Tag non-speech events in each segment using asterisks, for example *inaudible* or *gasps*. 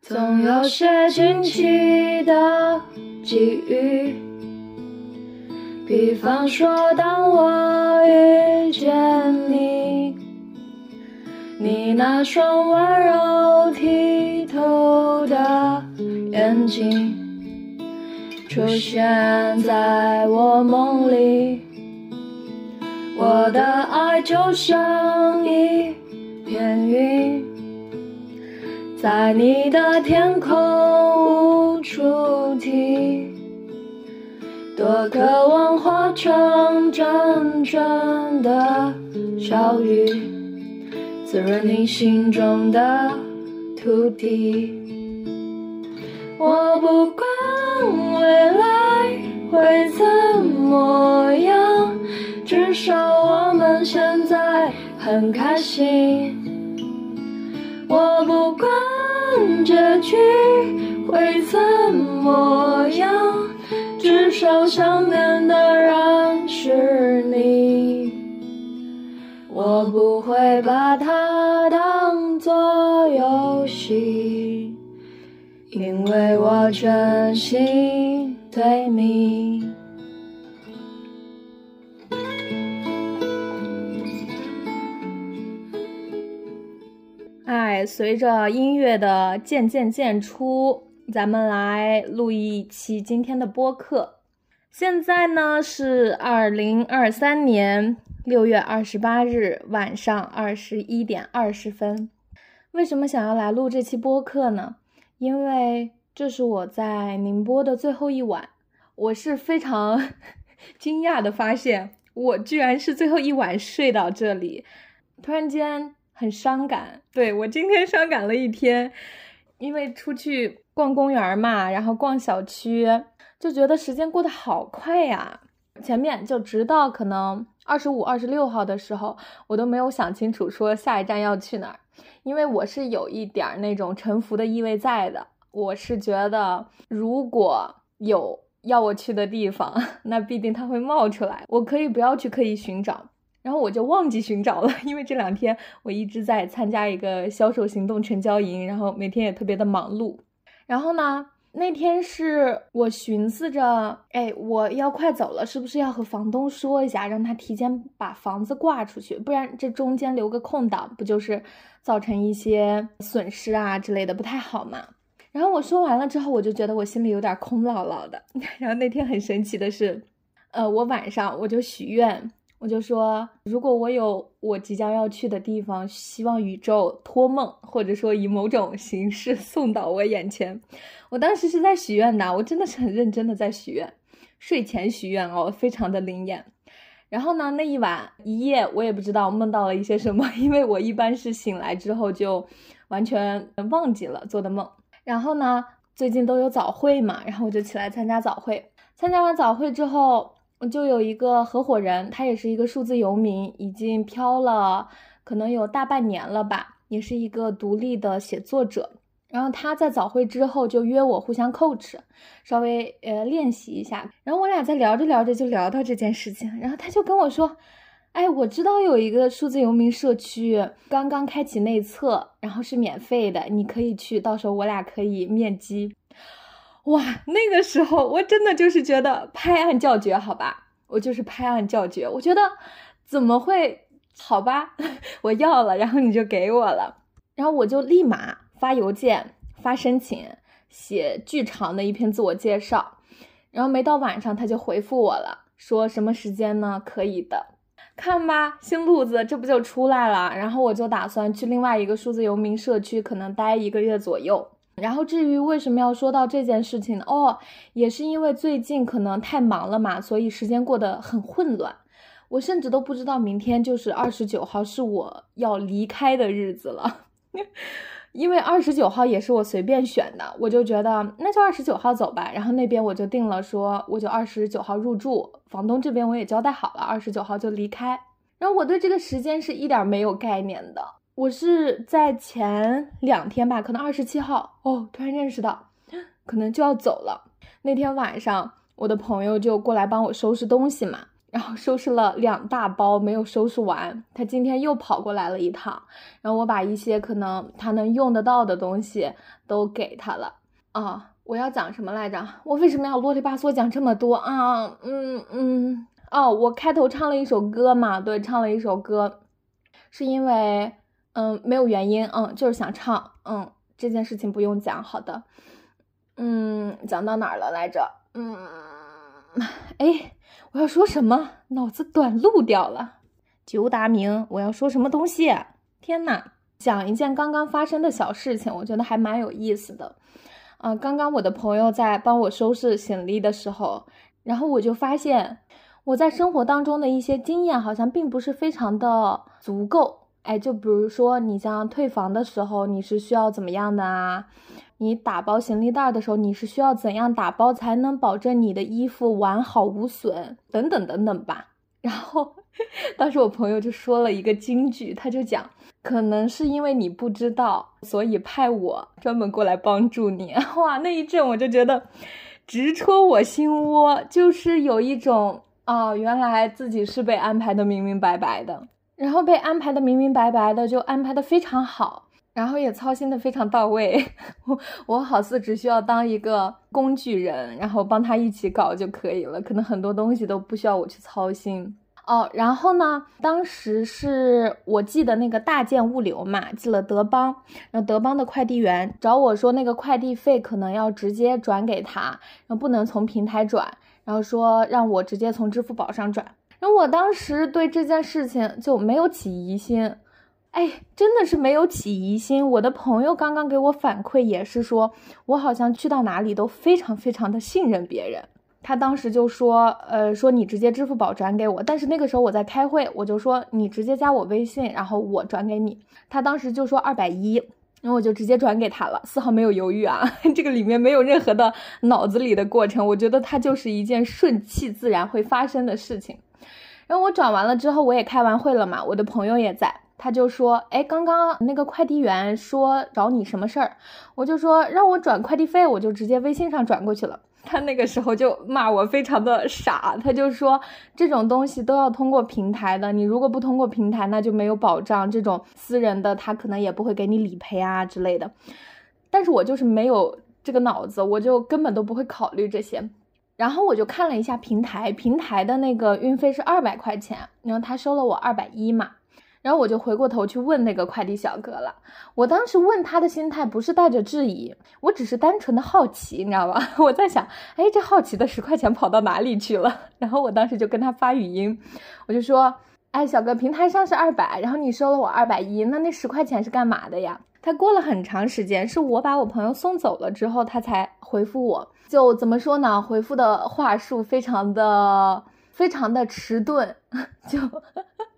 总有些惊奇的际遇，比方说，当我遇见你，你那双温柔剔透的眼睛出现在我梦里，我的爱就像一片云。在你的天空无处停，多渴望化成阵阵的小雨，滋润你心中的土地。我不管未来会怎么样，至少我们现在很开心。我不管结局会怎么样，至少想念的人是你。我不会把它当作游戏，因为我真心对你。哎，随着音乐的渐渐渐出，咱们来录一期今天的播客。现在呢是二零二三年六月二十八日晚上二十一点二十分。为什么想要来录这期播客呢？因为这是我在宁波的最后一晚。我是非常 *laughs* 惊讶的发现，我居然是最后一晚睡到这里，突然间。很伤感，对我今天伤感了一天，因为出去逛公园嘛，然后逛小区，就觉得时间过得好快呀。前面就直到可能二十五、二十六号的时候，我都没有想清楚说下一站要去哪儿，因为我是有一点那种沉浮的意味在的。我是觉得如果有要我去的地方，*laughs* 那必定它会冒出来，我可以不要去刻意寻找。然后我就忘记寻找了，因为这两天我一直在参加一个销售行动成交营，然后每天也特别的忙碌。然后呢，那天是我寻思着，哎，我要快走了，是不是要和房东说一下，让他提前把房子挂出去，不然这中间留个空档，不就是造成一些损失啊之类的，不太好嘛。然后我说完了之后，我就觉得我心里有点空落落的。*laughs* 然后那天很神奇的是，呃，我晚上我就许愿。我就说，如果我有我即将要去的地方，希望宇宙托梦，或者说以某种形式送到我眼前。我当时是在许愿的，我真的是很认真的在许愿，睡前许愿哦，非常的灵验。然后呢，那一晚一夜，我也不知道梦到了一些什么，因为我一般是醒来之后就完全忘记了做的梦。然后呢，最近都有早会嘛，然后我就起来参加早会。参加完早会之后。我就有一个合伙人，他也是一个数字游民，已经漂了可能有大半年了吧，也是一个独立的写作者。然后他在早会之后就约我互相 coach，稍微呃练习一下。然后我俩在聊着聊着就聊到这件事情，然后他就跟我说：“哎，我知道有一个数字游民社区刚刚开启内测，然后是免费的，你可以去，到时候我俩可以面基。”哇，那个时候我真的就是觉得拍案叫绝，好吧，我就是拍案叫绝。我觉得怎么会？好吧，*laughs* 我要了，然后你就给我了，然后我就立马发邮件发申请，写巨长的一篇自我介绍，然后没到晚上他就回复我了，说什么时间呢？可以的，看吧，新路子这不就出来了？然后我就打算去另外一个数字游民社区，可能待一个月左右。然后至于为什么要说到这件事情呢？哦，也是因为最近可能太忙了嘛，所以时间过得很混乱。我甚至都不知道明天就是二十九号是我要离开的日子了，*laughs* 因为二十九号也是我随便选的，我就觉得那就二十九号走吧。然后那边我就定了，说我就二十九号入住，房东这边我也交代好了，二十九号就离开。然后我对这个时间是一点没有概念的。我是在前两天吧，可能二十七号哦，突然认识到，可能就要走了。那天晚上，我的朋友就过来帮我收拾东西嘛，然后收拾了两大包没有收拾完，他今天又跑过来了一趟，然后我把一些可能他能用得到的东西都给他了啊。我要讲什么来着？我为什么要啰里吧嗦讲这么多啊？嗯嗯哦，我开头唱了一首歌嘛，对，唱了一首歌，是因为嗯没有原因，嗯就是想唱，嗯这件事情不用讲，好的，嗯讲到哪儿了来着？嗯哎。我要说什么？脑子短路掉了。九达明，我要说什么东西？天呐，讲一件刚刚发生的小事情，我觉得还蛮有意思的。啊，刚刚我的朋友在帮我收拾行李的时候，然后我就发现我在生活当中的一些经验好像并不是非常的足够。哎，就比如说你像退房的时候，你是需要怎么样的啊？你打包行李袋的时候，你是需要怎样打包才能保证你的衣服完好无损？等等等等吧。然后 *laughs* 当时我朋友就说了一个金句，他就讲，可能是因为你不知道，所以派我专门过来帮助你。*laughs* 哇，那一阵我就觉得直戳我心窝，就是有一种啊，原来自己是被安排的明明白白的，然后被安排的明明白白的，就安排的非常好。然后也操心的非常到位，*laughs* 我我好似只需要当一个工具人，然后帮他一起搞就可以了，可能很多东西都不需要我去操心哦。然后呢，当时是我寄的那个大件物流嘛，寄了德邦，然后德邦的快递员找我说，那个快递费可能要直接转给他，然后不能从平台转，然后说让我直接从支付宝上转。然后我当时对这件事情就没有起疑心。哎，真的是没有起疑心。我的朋友刚刚给我反馈，也是说我好像去到哪里都非常非常的信任别人。他当时就说，呃，说你直接支付宝转给我。但是那个时候我在开会，我就说你直接加我微信，然后我转给你。他当时就说二百一，然后我就直接转给他了，丝毫没有犹豫啊，*laughs* 这个里面没有任何的脑子里的过程，我觉得它就是一件顺其自然会发生的事情。然后我转完了之后，我也开完会了嘛，我的朋友也在。他就说：“哎，刚刚那个快递员说找你什么事儿？”我就说：“让我转快递费，我就直接微信上转过去了。”他那个时候就骂我非常的傻，他就说：“这种东西都要通过平台的，你如果不通过平台，那就没有保障。这种私人的，他可能也不会给你理赔啊之类的。”但是我就是没有这个脑子，我就根本都不会考虑这些。然后我就看了一下平台，平台的那个运费是二百块钱，然后他收了我二百一嘛。然后我就回过头去问那个快递小哥了。我当时问他的心态不是带着质疑，我只是单纯的好奇，你知道吧？*laughs* 我在想，哎，这好奇的十块钱跑到哪里去了？*laughs* 然后我当时就跟他发语音，我就说，哎，小哥，平台上是二百，然后你收了我二百一，那那十块钱是干嘛的呀？他过了很长时间，是我把我朋友送走了之后，他才回复我。就怎么说呢？回复的话术非常的非常的迟钝，*laughs* 就。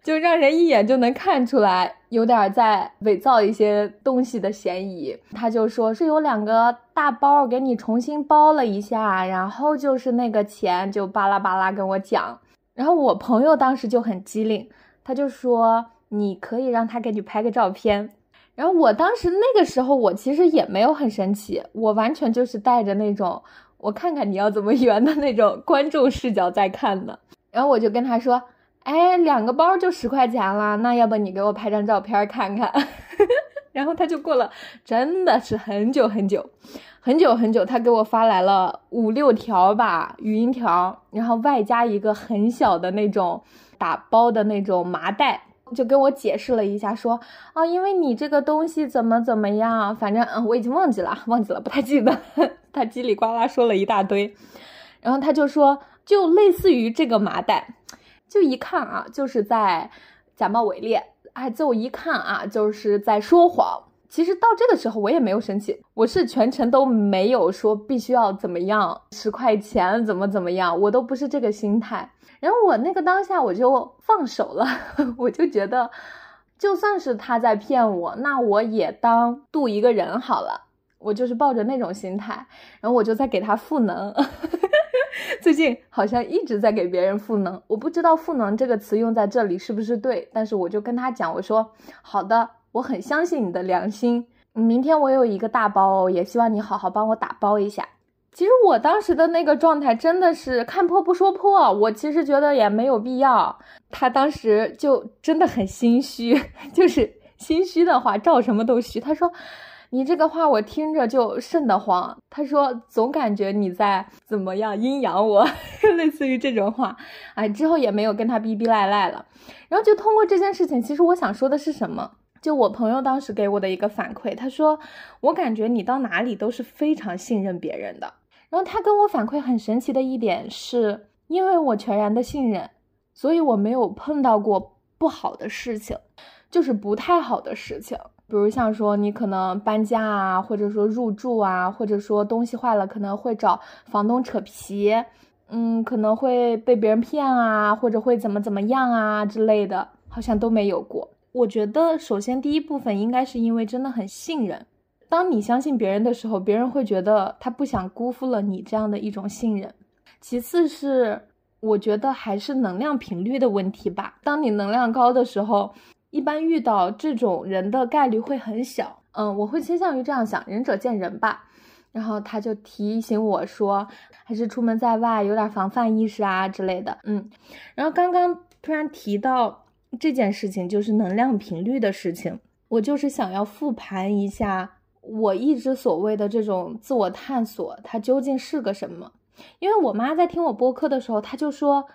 就让人一眼就能看出来有点在伪造一些东西的嫌疑。他就说是有两个大包给你重新包了一下，然后就是那个钱就巴拉巴拉跟我讲。然后我朋友当时就很机灵，他就说你可以让他给你拍个照片。然后我当时那个时候我其实也没有很生气，我完全就是带着那种我看看你要怎么 *laughs* 圆的那种观众视角在看的。然后我就跟他说。哎，两个包就十块钱了，那要不你给我拍张照片看看？*laughs* 然后他就过了，真的是很久很久，很久很久，他给我发来了五六条吧语音条，然后外加一个很小的那种打包的那种麻袋，就跟我解释了一下，说啊，因为你这个东西怎么怎么样，反正嗯，我已经忘记了，忘记了，不太记得。他叽里呱啦说了一大堆，然后他就说，就类似于这个麻袋。就一看啊，就是在假冒伪劣，哎，就一看啊，就是在说谎。其实到这个时候我也没有生气，我是全程都没有说必须要怎么样，十块钱怎么怎么样，我都不是这个心态。然后我那个当下我就放手了，*laughs* 我就觉得，就算是他在骗我，那我也当渡一个人好了。我就是抱着那种心态，然后我就在给他赋能。*laughs* 最近好像一直在给别人赋能，我不知道“赋能”这个词用在这里是不是对，但是我就跟他讲，我说好的，我很相信你的良心。明天我有一个大包，也希望你好好帮我打包一下。其实我当时的那个状态真的是看破不说破，我其实觉得也没有必要。他当时就真的很心虚，*laughs* 就是心虚的话，照什么都虚。他说：“你这个话我听着就瘆得慌。”他说：“总感觉你在怎么样阴阳我，*laughs* 类似于这种话。”哎，之后也没有跟他逼逼赖赖了。然后就通过这件事情，其实我想说的是什么？就我朋友当时给我的一个反馈，他说：“我感觉你到哪里都是非常信任别人的。”然后他跟我反馈很神奇的一点是，因为我全然的信任，所以我没有碰到过不好的事情，就是不太好的事情，比如像说你可能搬家啊，或者说入住啊，或者说东西坏了可能会找房东扯皮，嗯，可能会被别人骗啊，或者会怎么怎么样啊之类的，好像都没有过。我觉得首先第一部分应该是因为真的很信任。当你相信别人的时候，别人会觉得他不想辜负了你这样的一种信任。其次是，我觉得还是能量频率的问题吧。当你能量高的时候，一般遇到这种人的概率会很小。嗯，我会倾向于这样想，仁者见仁吧。然后他就提醒我说，还是出门在外有点防范意识啊之类的。嗯，然后刚刚突然提到这件事情，就是能量频率的事情，我就是想要复盘一下。我一直所谓的这种自我探索，它究竟是个什么？因为我妈在听我播客的时候，她就说：“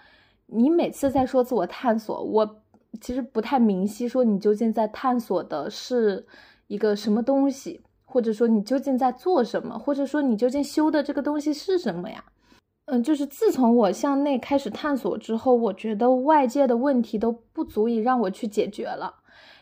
你每次在说自我探索，我其实不太明晰，说你究竟在探索的是一个什么东西，或者说你究竟在做什么，或者说你究竟修的这个东西是什么呀？”嗯，就是自从我向内开始探索之后，我觉得外界的问题都不足以让我去解决了。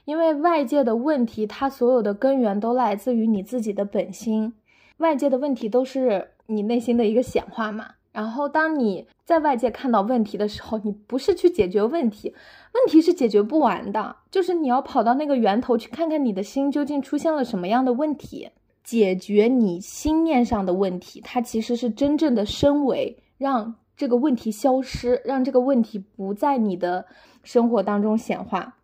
因为外界的问题，它所有的根源都来自于你自己的本心。外界的问题都是你内心的一个显化嘛。然后，当你在外界看到问题的时候，你不是去解决问题，问题是解决不完的。就是你要跑到那个源头去看看你的心究竟出现了什么样的问题，解决你心念上的问题。它其实是真正的升维，让这个问题消失，让这个问题不在你的生活当中显化。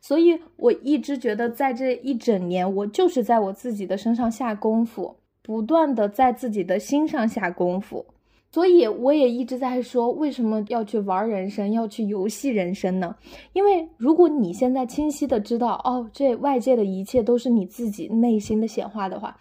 所以，我一直觉得，在这一整年，我就是在我自己的身上下功夫，不断的在自己的心上下功夫。所以，我也一直在说，为什么要去玩人生，要去游戏人生呢？因为如果你现在清晰的知道，哦，这外界的一切都是你自己内心的显化的话，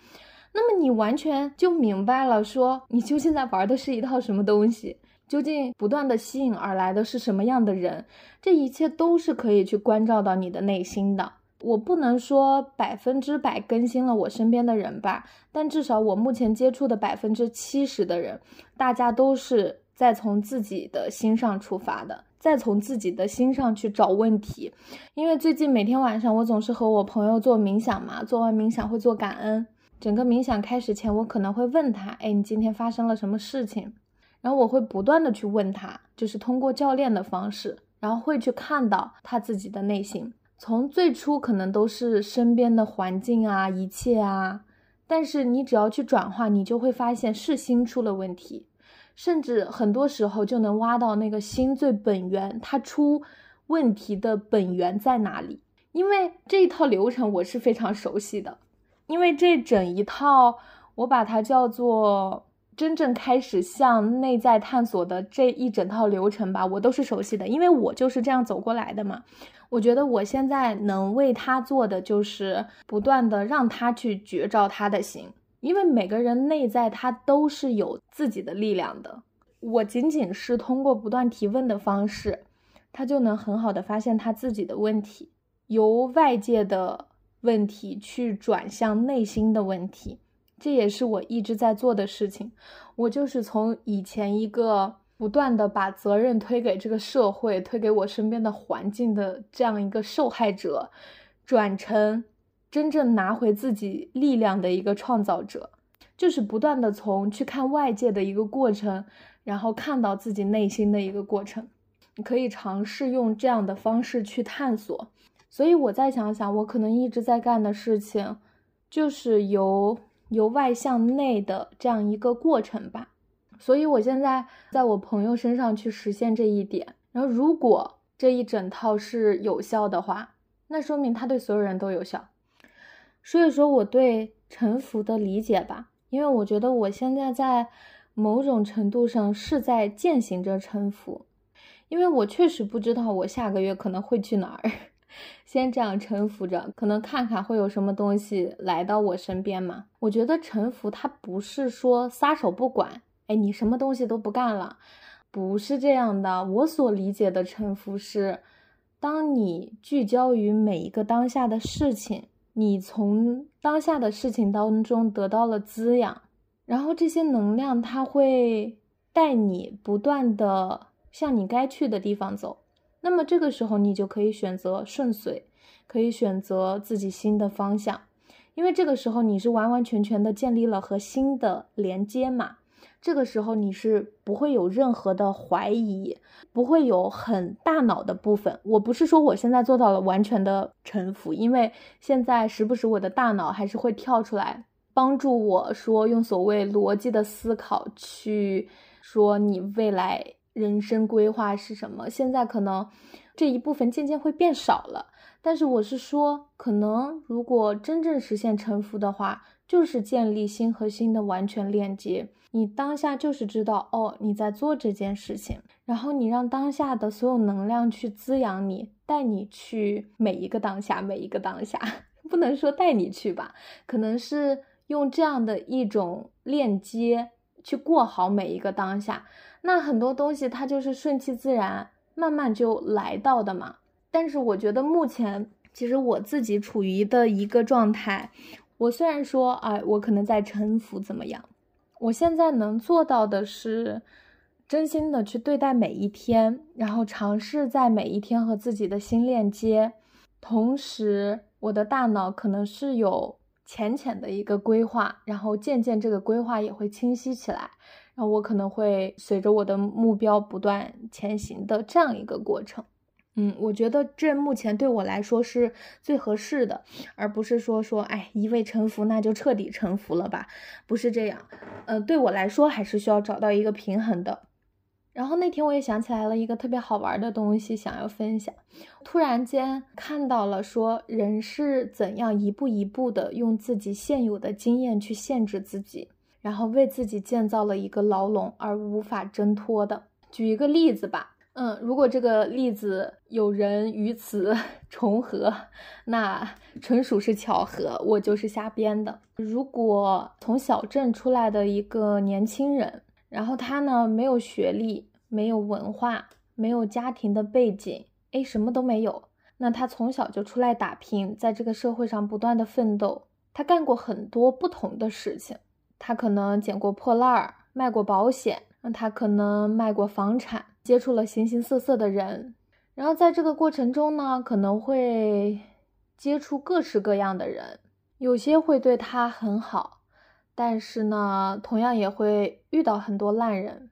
那么你完全就明白了，说你究竟在玩的是一套什么东西。究竟不断的吸引而来的是什么样的人？这一切都是可以去关照到你的内心的。我不能说百分之百更新了我身边的人吧，但至少我目前接触的百分之七十的人，大家都是在从自己的心上出发的，再从自己的心上去找问题。因为最近每天晚上我总是和我朋友做冥想嘛，做完冥想会做感恩。整个冥想开始前，我可能会问他：“哎，你今天发生了什么事情？”然后我会不断的去问他，就是通过教练的方式，然后会去看到他自己的内心。从最初可能都是身边的环境啊，一切啊，但是你只要去转化，你就会发现是心出了问题，甚至很多时候就能挖到那个心最本源，它出问题的本源在哪里？因为这一套流程我是非常熟悉的，因为这整一套我把它叫做。真正开始向内在探索的这一整套流程吧，我都是熟悉的，因为我就是这样走过来的嘛。我觉得我现在能为他做的就是不断的让他去觉照他的心，因为每个人内在他都是有自己的力量的。我仅仅是通过不断提问的方式，他就能很好的发现他自己的问题，由外界的问题去转向内心的问题。这也是我一直在做的事情，我就是从以前一个不断的把责任推给这个社会、推给我身边的环境的这样一个受害者，转成真正拿回自己力量的一个创造者，就是不断的从去看外界的一个过程，然后看到自己内心的一个过程。你可以尝试用这样的方式去探索。所以我再想想，我可能一直在干的事情，就是由。由外向内的这样一个过程吧，所以我现在在我朋友身上去实现这一点。然后，如果这一整套是有效的话，那说明他对所有人都有效。所以说，我对臣服的理解吧，因为我觉得我现在在某种程度上是在践行着臣服，因为我确实不知道我下个月可能会去哪儿，先这样臣服着，可能看看会有什么东西来到我身边嘛。我觉得臣服它不是说撒手不管，哎，你什么东西都不干了，不是这样的。我所理解的臣服是。当你聚焦于每一个当下的事情，你从当下的事情当中得到了滋养，然后这些能量它会带你不断的向你该去的地方走。那么这个时候你就可以选择顺遂，可以选择自己新的方向，因为这个时候你是完完全全的建立了和新的连接嘛。这个时候你是不会有任何的怀疑，不会有很大脑的部分。我不是说我现在做到了完全的臣服，因为现在时不时我的大脑还是会跳出来帮助我说用所谓逻辑的思考去说你未来人生规划是什么。现在可能这一部分渐渐会变少了，但是我是说，可能如果真正实现臣服的话，就是建立心和心的完全链接。你当下就是知道哦，你在做这件事情，然后你让当下的所有能量去滋养你，带你去每一个当下，每一个当下，*laughs* 不能说带你去吧，可能是用这样的一种链接去过好每一个当下。那很多东西它就是顺其自然，慢慢就来到的嘛。但是我觉得目前其实我自己处于的一个状态，我虽然说哎，我可能在臣服，怎么样？我现在能做到的是，真心的去对待每一天，然后尝试在每一天和自己的心链接。同时，我的大脑可能是有浅浅的一个规划，然后渐渐这个规划也会清晰起来。我可能会随着我的目标不断前行的这样一个过程。嗯，我觉得这目前对我来说是最合适的，而不是说说，哎，一味臣服，那就彻底臣服了吧？不是这样，呃，对我来说还是需要找到一个平衡的。然后那天我也想起来了一个特别好玩的东西，想要分享。突然间看到了说，人是怎样一步一步的用自己现有的经验去限制自己，然后为自己建造了一个牢笼而无法挣脱的。举一个例子吧。嗯，如果这个例子有人与此 *laughs* 重合，那纯属是巧合，我就是瞎编的。如果从小镇出来的一个年轻人，然后他呢没有学历，没有文化，没有家庭的背景，哎，什么都没有，那他从小就出来打拼，在这个社会上不断的奋斗，他干过很多不同的事情，他可能捡过破烂儿，卖过保险，那他可能卖过房产。接触了形形色色的人，然后在这个过程中呢，可能会接触各式各样的人，有些会对他很好，但是呢，同样也会遇到很多烂人。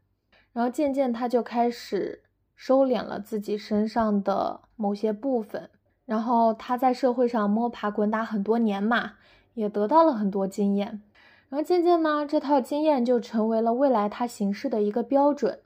然后渐渐他就开始收敛了自己身上的某些部分，然后他在社会上摸爬滚打很多年嘛，也得到了很多经验。然后渐渐呢，这套经验就成为了未来他行事的一个标准。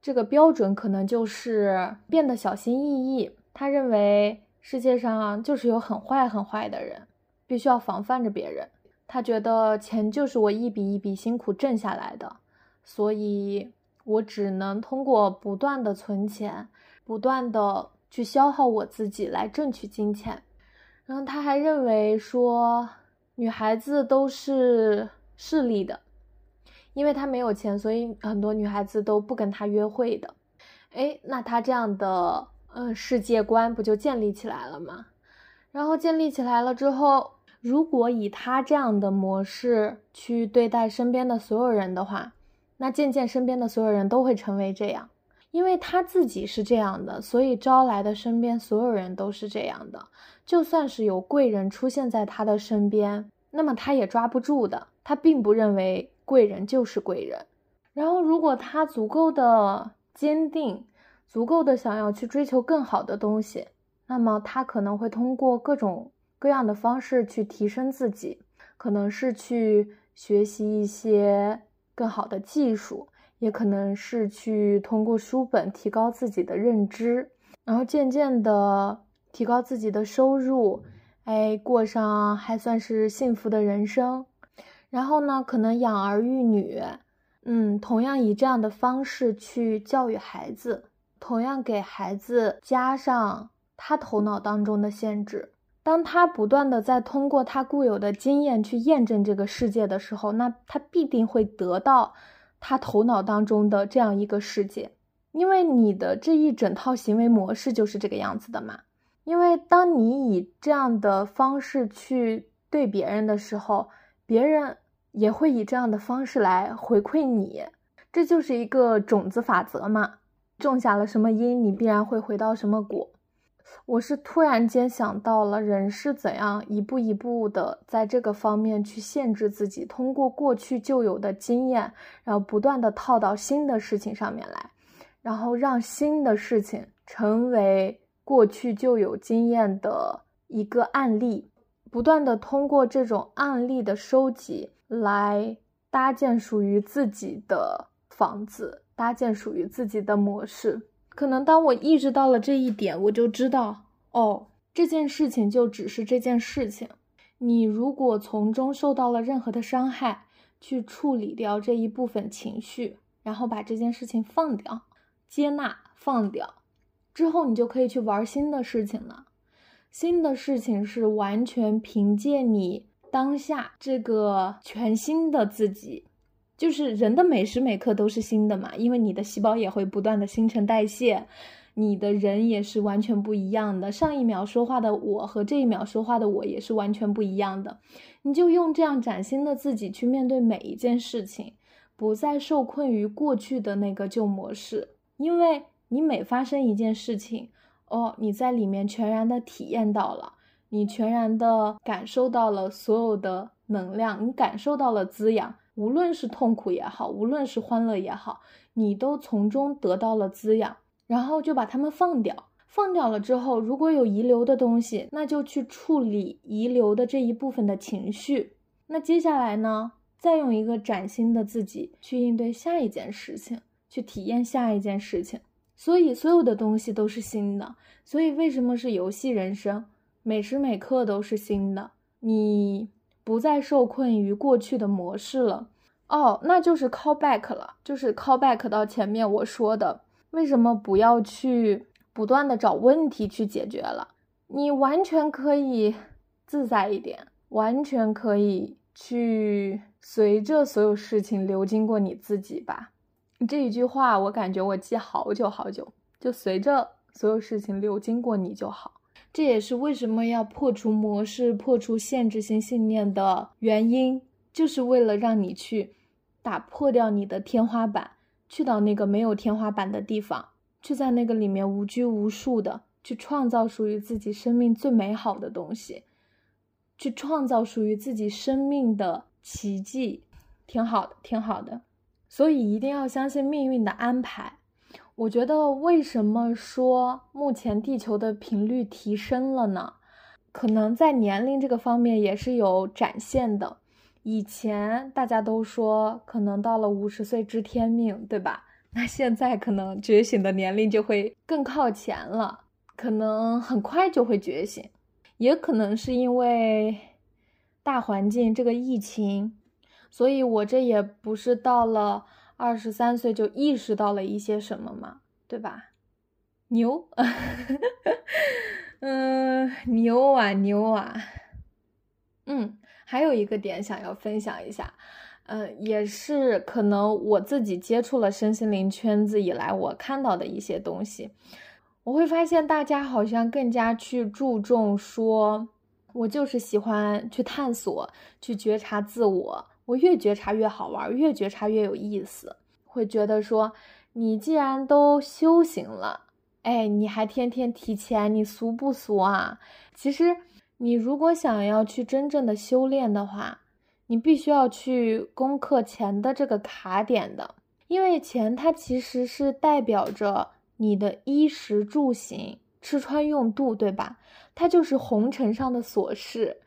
这个标准可能就是变得小心翼翼。他认为世界上就是有很坏很坏的人，必须要防范着别人。他觉得钱就是我一笔一笔辛苦挣下来的，所以我只能通过不断的存钱，不断的去消耗我自己来挣取金钱。然后他还认为说，女孩子都是势利的。因为他没有钱，所以很多女孩子都不跟他约会的。哎，那他这样的嗯世界观不就建立起来了吗？然后建立起来了之后，如果以他这样的模式去对待身边的所有人的话，那渐渐身边的所有人都会成为这样。因为他自己是这样的，所以招来的身边所有人都是这样的。就算是有贵人出现在他的身边，那么他也抓不住的。他并不认为。贵人就是贵人，然后如果他足够的坚定，足够的想要去追求更好的东西，那么他可能会通过各种各样的方式去提升自己，可能是去学习一些更好的技术，也可能是去通过书本提高自己的认知，然后渐渐的提高自己的收入，哎，过上还算是幸福的人生。然后呢，可能养儿育女，嗯，同样以这样的方式去教育孩子，同样给孩子加上他头脑当中的限制。当他不断的在通过他固有的经验去验证这个世界的时候，那他必定会得到他头脑当中的这样一个世界，因为你的这一整套行为模式就是这个样子的嘛。因为当你以这样的方式去对别人的时候，别人也会以这样的方式来回馈你，这就是一个种子法则嘛。种下了什么因，你必然会回到什么果。我是突然间想到了人是怎样一步一步的在这个方面去限制自己，通过过去就有的经验，然后不断的套到新的事情上面来，然后让新的事情成为过去就有经验的一个案例，不断的通过这种案例的收集来搭建属于自己的房子，搭建属于自己的模式。可能当我意识到了这一点，我就知道，哦，这件事情就只是这件事情。你如果从中受到了任何的伤害，去处理掉这一部分情绪，然后把这件事情放掉、接纳、放掉之后，你就可以去玩新的事情了。新的事情是完全凭借你当下这个全新的自己。就是人的每时每刻都是新的嘛，因为你的细胞也会不断的新陈代谢，你的人也是完全不一样的。上一秒说话的我和这一秒说话的我也是完全不一样的。你就用这样崭新的自己去面对每一件事情，不再受困于过去的那个旧模式。因为你每发生一件事情，哦，你在里面全然的体验到了，你全然的感受到了所有的能量，你感受到了滋养。无论是痛苦也好，无论是欢乐也好，你都从中得到了滋养，然后就把它们放掉。放掉了之后，如果有遗留的东西，那就去处理遗留的这一部分的情绪。那接下来呢，再用一个崭新的自己去应对下一件事情，去体验下一件事情。所以，所有的东西都是新的。所以，为什么是游戏人生？每时每刻都是新的。你。不再受困于过去的模式了，哦，那就是 call back 了，就是 call back 到前面我说的，为什么不要去不断的找问题去解决了？你完全可以自在一点，完全可以去随着所有事情流经过你自己吧。这一句话我感觉我记好久好久，就随着所有事情流经过你就好。这也是为什么要破除模式、破除限制性信念的原因，就是为了让你去打破掉你的天花板，去到那个没有天花板的地方，去在那个里面无拘无束的去创造属于自己生命最美好的东西，去创造属于自己生命的奇迹，挺好的，挺好的。所以一定要相信命运的安排。我觉得为什么说目前地球的频率提升了呢？可能在年龄这个方面也是有展现的。以前大家都说可能到了五十岁知天命，对吧？那现在可能觉醒的年龄就会更靠前了，可能很快就会觉醒。也可能是因为大环境这个疫情，所以我这也不是到了。二十三岁就意识到了一些什么嘛，对吧？牛，*laughs* 嗯，牛啊牛啊，嗯，还有一个点想要分享一下，嗯，也是可能我自己接触了身心灵圈子以来，我看到的一些东西，我会发现大家好像更加去注重说，我就是喜欢去探索，去觉察自我。我越觉察越好玩，越觉察越有意思。会觉得说，你既然都修行了，哎，你还天天提钱，你俗不俗啊？其实，你如果想要去真正的修炼的话，你必须要去攻克钱的这个卡点的，因为钱它其实是代表着你的衣食住行、吃穿用度，对吧？它就是红尘上的琐事，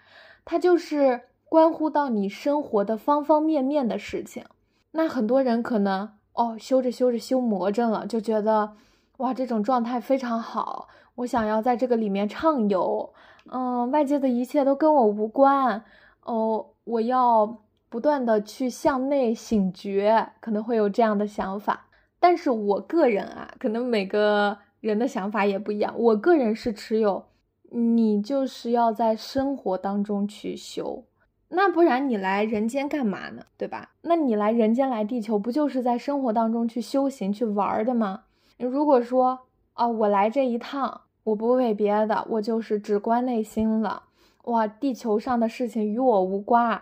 它就是。关乎到你生活的方方面面的事情，那很多人可能哦修着修着修魔怔了，就觉得哇这种状态非常好，我想要在这个里面畅游，嗯，外界的一切都跟我无关，哦，我要不断的去向内醒觉，可能会有这样的想法。但是我个人啊，可能每个人的想法也不一样。我个人是持有，你就是要在生活当中去修，那不然你来人间干嘛呢？对吧？那你来人间来地球，不就是在生活当中去修行去玩的吗？如果说啊，我来这一趟，我不为别的，我就是只关内心了。哇，地球上的事情与我无关。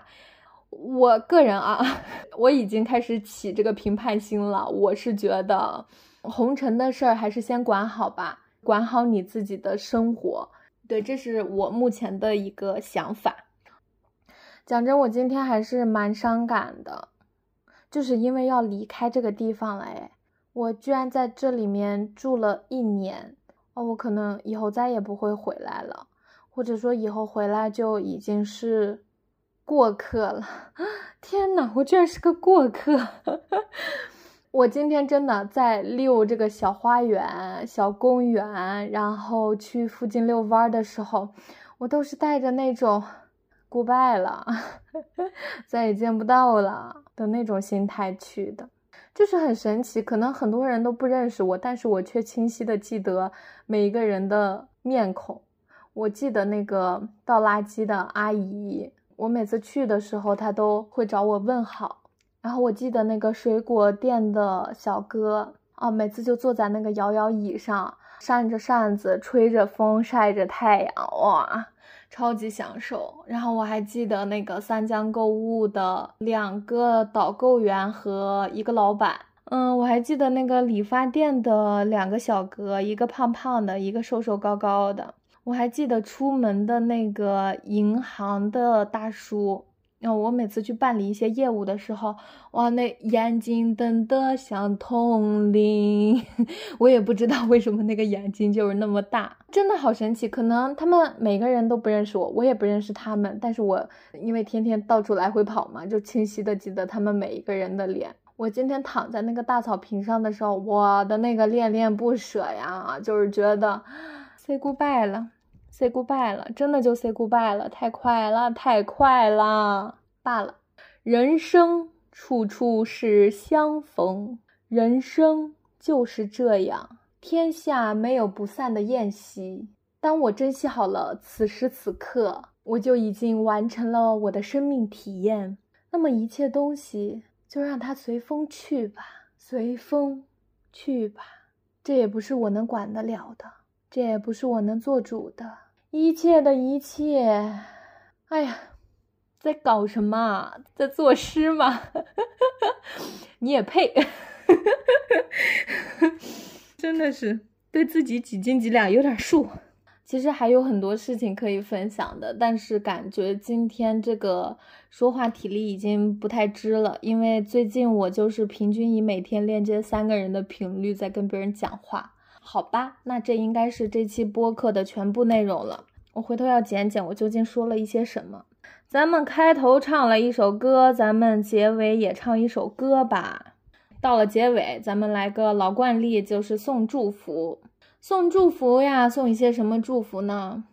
我个人啊，*laughs* 我已经开始起这个评判心了。我是觉得红尘的事儿还是先管好吧，管好你自己的生活。对，这是我目前的一个想法。讲真，我今天还是蛮伤感的，就是因为要离开这个地方了。哎，我居然在这里面住了一年哦，我可能以后再也不会回来了，或者说以后回来就已经是。过客了，*laughs* 天呐，我居然是个过客！*laughs* 我今天真的在遛这个小花园、小公园，然后去附近遛弯的时候，我都是带着那种 “goodbye 了，再也见不到了”的那种心态去的，就是很神奇。可能很多人都不认识我，但是我却清晰的记得每一个人的面孔。我记得那个倒垃圾的阿姨。我每次去的时候，她都会找我问好。然后我记得那个水果店的小哥啊，每次就坐在那个摇摇椅上，扇着扇子，吹着风，晒着太阳，哇，超级享受。然后我还记得那个三江购物的两个导购员和一个老板，嗯，我还记得那个理发店的两个小哥，一个胖胖的，一个瘦瘦高高的。我还记得出门的那个银行的大叔，然后我每次去办理一些业务的时候，哇，那眼睛瞪得像铜铃，*laughs* 我也不知道为什么那个眼睛就是那么大，真的好神奇。可能他们每个人都不认识我，我也不认识他们，但是我因为天天到处来回跑嘛，就清晰的记得他们每一个人的脸。我今天躺在那个大草坪上的时候，我的那个恋恋不舍呀，就是觉得 *gasps* say goodbye 了。Say goodbye 了，真的就 say goodbye 了，太快了，太快了，罢了。人生处处是相逢，人生就是这样，天下没有不散的宴席。当我珍惜好了此时此刻，我就已经完成了我的生命体验。那么一切东西就让它随风去吧，随风去吧。这也不是我能管得了的，这也不是我能做主的。一切的一切，哎呀，在搞什么？在作诗吗？*laughs* 你也配？*laughs* 真的是对自己几斤几两有点数。其实还有很多事情可以分享的，但是感觉今天这个说话体力已经不太支了，因为最近我就是平均以每天链接三个人的频率在跟别人讲话。好吧，那这应该是这期播客的全部内容了。我回头要剪剪，我究竟说了一些什么？咱们开头唱了一首歌，咱们结尾也唱一首歌吧。到了结尾，咱们来个老惯例，就是送祝福。送祝福呀，送一些什么祝福呢？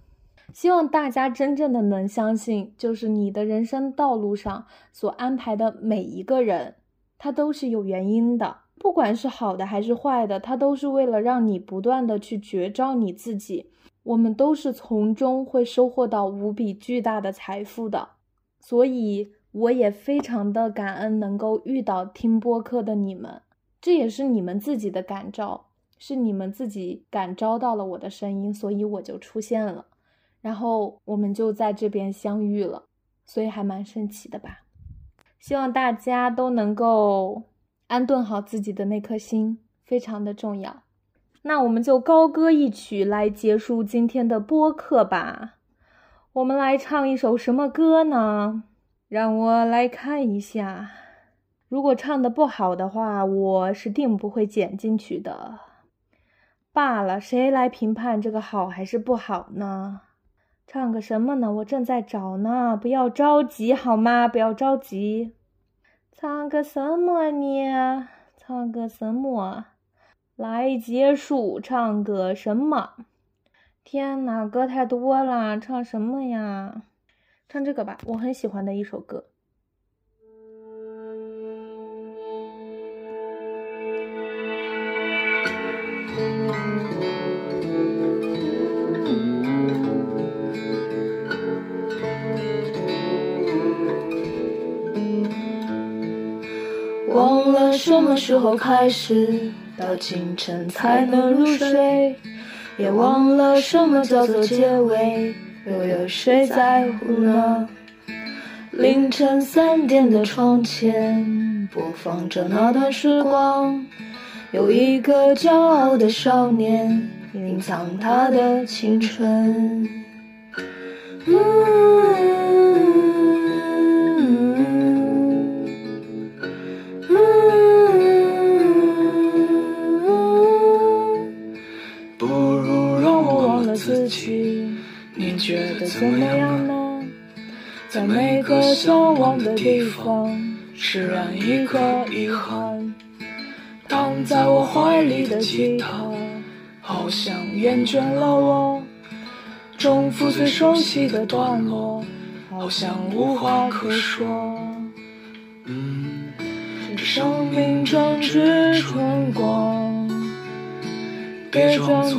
希望大家真正的能相信，就是你的人生道路上所安排的每一个人，他都是有原因的。不管是好的还是坏的，它都是为了让你不断的去觉照你自己。我们都是从中会收获到无比巨大的财富的，所以我也非常的感恩能够遇到听播客的你们，这也是你们自己的感召，是你们自己感召到了我的声音，所以我就出现了，然后我们就在这边相遇了，所以还蛮神奇的吧。希望大家都能够。安顿好自己的那颗心，非常的重要。那我们就高歌一曲来结束今天的播客吧。我们来唱一首什么歌呢？让我来看一下。如果唱的不好的话，我是定不会剪进去的。罢了，谁来评判这个好还是不好呢？唱个什么呢？我正在找呢。不要着急，好吗？不要着急。唱个什么呢？唱个什么来结束？唱个什么？天哪，歌太多了，唱什么呀？唱这个吧，我很喜欢的一首歌。什么时候开始，到清晨才能入睡，也忘了什么叫做结尾，又有谁在乎呢？凌晨三点的窗前，播放着那段时光，有一个骄傲的少年，隐藏他的青春。不觉得怎么样呢？在每个向往的地方，释然一个遗憾。躺在我怀里的吉他，好像厌倦了我。重复最熟悉的段落，好像无话可说。嗯，这生命正值春光，别装作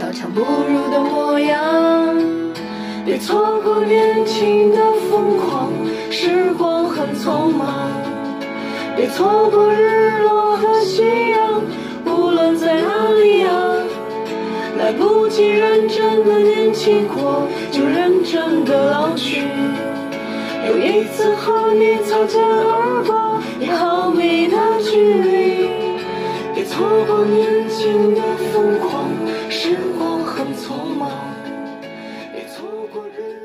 刀枪不入的模样。别错过年轻的疯狂，时光很匆忙。别错过日落和夕阳，无论在哪里呀。来不及认真的年轻过，就认真的老去。有一次和你擦肩而过，一毫米的距离。别错过年轻的疯狂，过日。